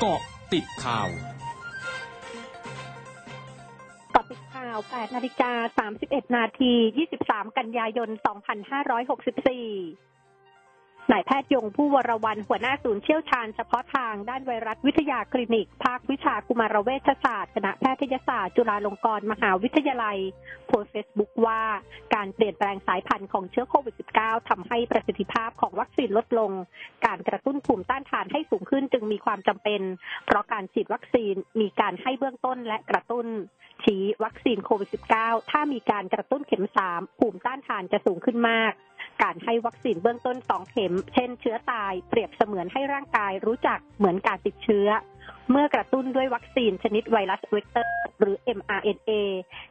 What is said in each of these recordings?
เกาะติดข่าวเกาะติดข่าว 8 นาฬิกา 31 นาที 23 กันยายน 2564 นายแพทย์ยง ภู่วรวรรณหัวหน้าศูนย์เชี่ยวชาญเฉพาะทางด้านไวรัสวิทยาคลินิก ภาควิชากุมารเวชศาสตร์คณะแพทยศาสตร์ จุฬาลงกรณ์มหาวิทยาลัยโพสต์เฟซบุ๊กว่าการเปลี่ยนแปลงสายพันธุ์ของเชื้อโควิด -19 ทำให้ประสิทธิภาพของวัคซีนลดลง การกระตุ้นภูมิต้านทานให้สูงขึ้นจึงมีความจำเป็น เพราะการฉีดวัคซีนมีการให้เบื้องต้นและกระตุ้นชี้วัคซีนโควิด -19 ถ้ามีการกระตุ้นเข็ม 3 ภูมิต้านทานจะสูงขึ้นมาก การให้วัคซีนเบื้องต้นสองเข็ม เช่นเชื้อตายเปรียบเสมือนให้ร่างกายรู้จักเหมือนการติดเชื้อ เมื่อกระตุ้นด้วยวัคซีนชนิดไวรัสเวกเตอร์ หรือ mRNA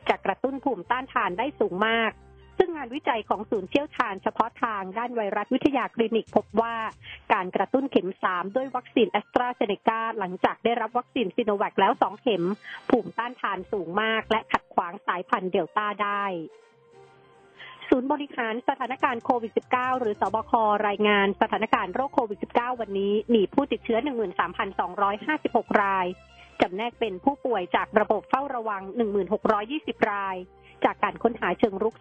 จะกระตุ้นภูมิต้านทานได้สูงมากซึ่งงานวิจัยของศูนย์เชี่ยวชาญเฉพาะทางด้านไวรัสวิทยาคลินิกพบว่าการกระตุ้นเข็ม 3 ด้วยวัคซีนแอสตราเซเนกาหลังจากได้รับวัคซีนซิโนแวคแล้ว 2 เข็ม ภูมิต้านทานสูงมาก และขัดขวางสายพันธุ์เดลต้าได้ ศูนย์บริหารสถานการณ์โควิด -19 หรือศบครายงานสถานการณ์โรคโควิด -19 วันนี้มีผู้ติดเชื้อ 13,256 ราย จำแนกเป็นผู้ป่วยจากระบบเฝ้าระวัง 1,620 ราย จากการค้นหาเชิงรุก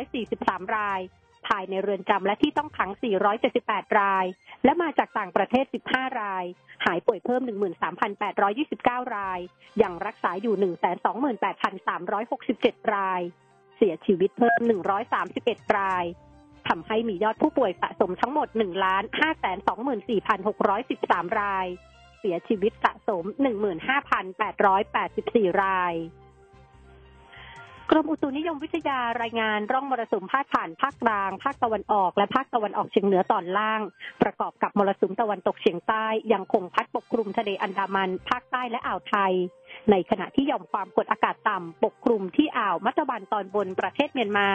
2,143 ราย ภายในเรือนจำและที่ต้องขัง 478 ราย และมาจากต่างประเทศ 15 ราย หายป่วยเพิ่ม 13,829 ราย ยังรักษาอยู่ 128,367 ราย เสียชีวิตเพิ่ม 131 รายทำให้มียอดผู้ป่วยสะสมทั้งหมด 1,524,613 ราย เสียชีวิตสะสม 15,884 รายกรมอุตุนิยมวิทยารายงานร่องมรสุมพาดผ่านภาคกลาง ภาคตะวันออกและภาคตะวันออกเฉียงเหนือตอนล่าง ประกอบกับมรสุมตะวันตกเฉียงใต้ยังคงพัดปกคลุมทะเลอันดามัน ภาคใต้และอ่าวไทย ในขณะที่หย่อมความกดอากาศต่ำปกคลุมที่อ่าวมัตบันตอนบนประเทศเมียนมา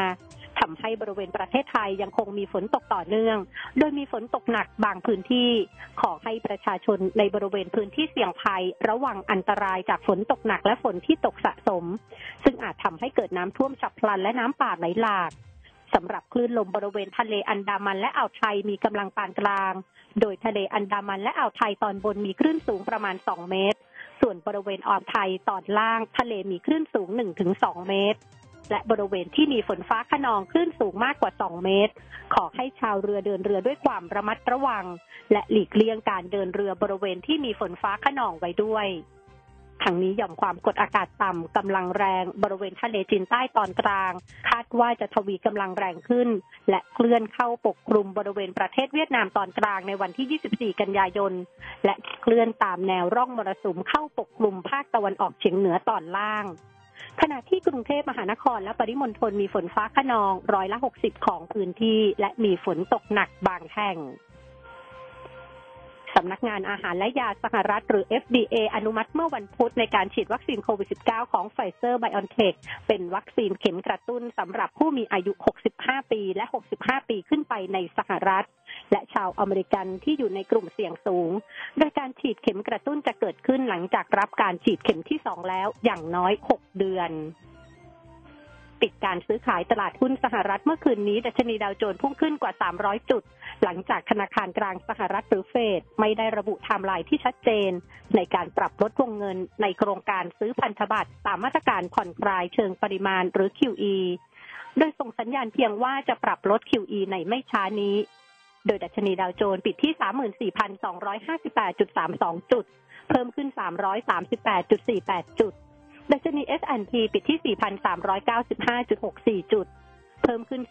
ทำให้บริเวณประเทศไทยยังคงมีฝนตกต่อเนื่อง โดยมีฝนตกหนักบางพื้นที่ ขอให้ประชาชนในบริเวณพื้นที่เสี่ยงภัย ระวังอันตรายจากฝนตกหนักและฝนที่ตกสะสม ซึ่งอาจทำให้เกิดน้ำท่วมฉับพลันและน้ำป่าไหลหลากสำหรับคลื่นลมบริเวณทะเลอันดามันและอ่าวไทยมีกำลังปานกลาง โดยทะเลอันดามันและอ่าวไทยตอนบนมีคลื่นสูงประมาณ 2 เมตร ส่วนบริเวณอ่าวไทยตอนล่างทะเลมีคลื่นสูง 1-2 เมตร และบริเวณที่มีฝนฟ้าขนองคลื่นสูงมากกว่า 2 เมตร ขอให้ชาวเรือเดินเรือด้วยความระมัดระวัง และหลีกเลี่ยงการเดินเรือบริเวณที่มีฝนฟ้าขนองไว้ด้วย ทั้งนี้หย่อมความกดอากาศต่ำกำลังแรงบริเวณทะเลจีนใต้ตอนกลาง คาดว่าจะทวีกำลังแรงขึ้น และเคลื่อนเข้าปกคลุมบริเวณประเทศเวียดนามตอนกลางในวันที่ 24 กันยายน และเคลื่อนตามแนวร่องมรสุมเข้าปกคลุมภาคตะวันออกเฉียงเหนือตอนล่างขณะที่กรุงเทพมหานครและปริมณฑลมีฝนฟ้าขนองร้อยละ 60 ของพื้นที่ และมีฝนตกหนักบางแห่ง สำนักงานอาหารและยาสหรัฐหรือ FDA อนุมัติเมื่อวันพุธในการฉีดวัคซีนโควิด -19 ของไฟเซอร์ไบออนเทคเป็นวัคซีนเข็มกระตุ้นสำหรับผู้มีอายุ 65 ปีและ 65 ปีขึ้นไปในสหรัฐ และชาวอเมริกันที่อยู่ในกลุ่มเสี่ยงสูง โดยการฉีดเข็มกระตุ้นจะเกิดขึ้นหลังจากรับการฉีดเข็มที่ 2 แล้วอย่างน้อย 6 เดือน ปิดการซื้อขายตลาดหุ้นสหรัฐเมื่อคืนนี้ ดัชนีดาวโจนส์พุ่งขึ้นกว่า 300 จุด หลังจากธนาคารกลางสหรัฐหรือเฟดไม่ได้ระบุไทม์ไลน์ที่ชัดเจน ในการปรับลดวงเงินในโครงการซื้อพันธบัตรตามมาตรการผ่อนคลายเชิงปริมาณหรือ QE โดยส่งสัญญาณเพียงว่าจะปรับลด QE ในไม่ช้านี้ โดยดัชนีดาวโจนส์ปิดที่ 34,258.32 จุด เพิ่มขึ้น 338.48 จุด ดัชนี S&P ปิดที่ 4,395.64 จุด เพิ่มขึ้น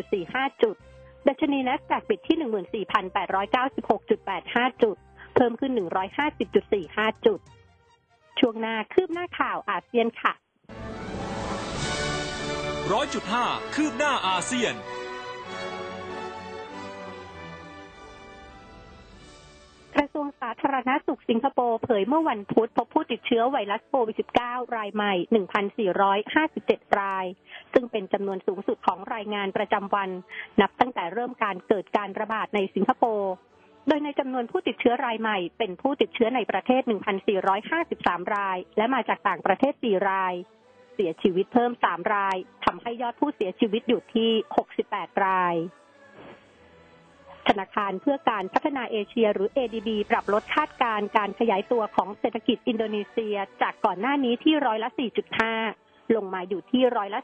41.45 จุด ดัชนี NASDAQ ปิดที่ 14,896.85 จุด เพิ่มขึ้น 150.45 จุด ช่วงหน้าคืบหน้าข่าวอาเซียนค่ะร้อยจุดห้าคืบหน้าอาเซียนาธารณสุขสิงคโปร์เผยเมื่อวันพุธพบผู้ติดเชื้อไวรัสโควิด -19 รายใหม่ 1,457 ราย ซึ่งเป็นจำนวนสูงสุดของรายงานประจำวัน นับตั้งแต่เริ่มการเกิดการระบาดในสิงคโปร์โดยในจำนวนผู้ติดเชื้อรายใหม่ เป็นผู้ติดเชื้อในประเทศ 1,453 ราย และมาจากต่างประเทศ 4 ราย เสียชีวิตเพิ่ม 3 รายทำให้ยอดผู้เสียชีวิตอยู่ที่ 68 ราย ธนาคารเพื่อการพัฒนาเอเชีย หรือ ADB ปรับลดคาดการณ์การขยายตัวของเศรษฐกิจอินโดนีเซีย จากก่อนหน้านี้ที่ร้อยละ 4.5 ลงมาอยู่ที่ร้อยละ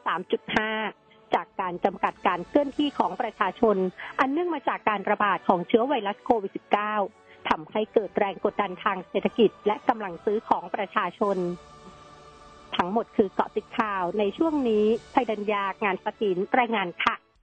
3.5จากการจำกัดการเคลื่อนที่ของประชาชน อันเนื่องมาจากการระบาดของเชื้อไวรัสโควิด -19 ทำให้เกิดแรงกดดันทางเศรษฐกิจ และกำลังซื้อของประชาชน ทั้งหมดคือเกาะติดข่าวในช่วงนี้ไพดัญญางานสตินรายงานค่ะ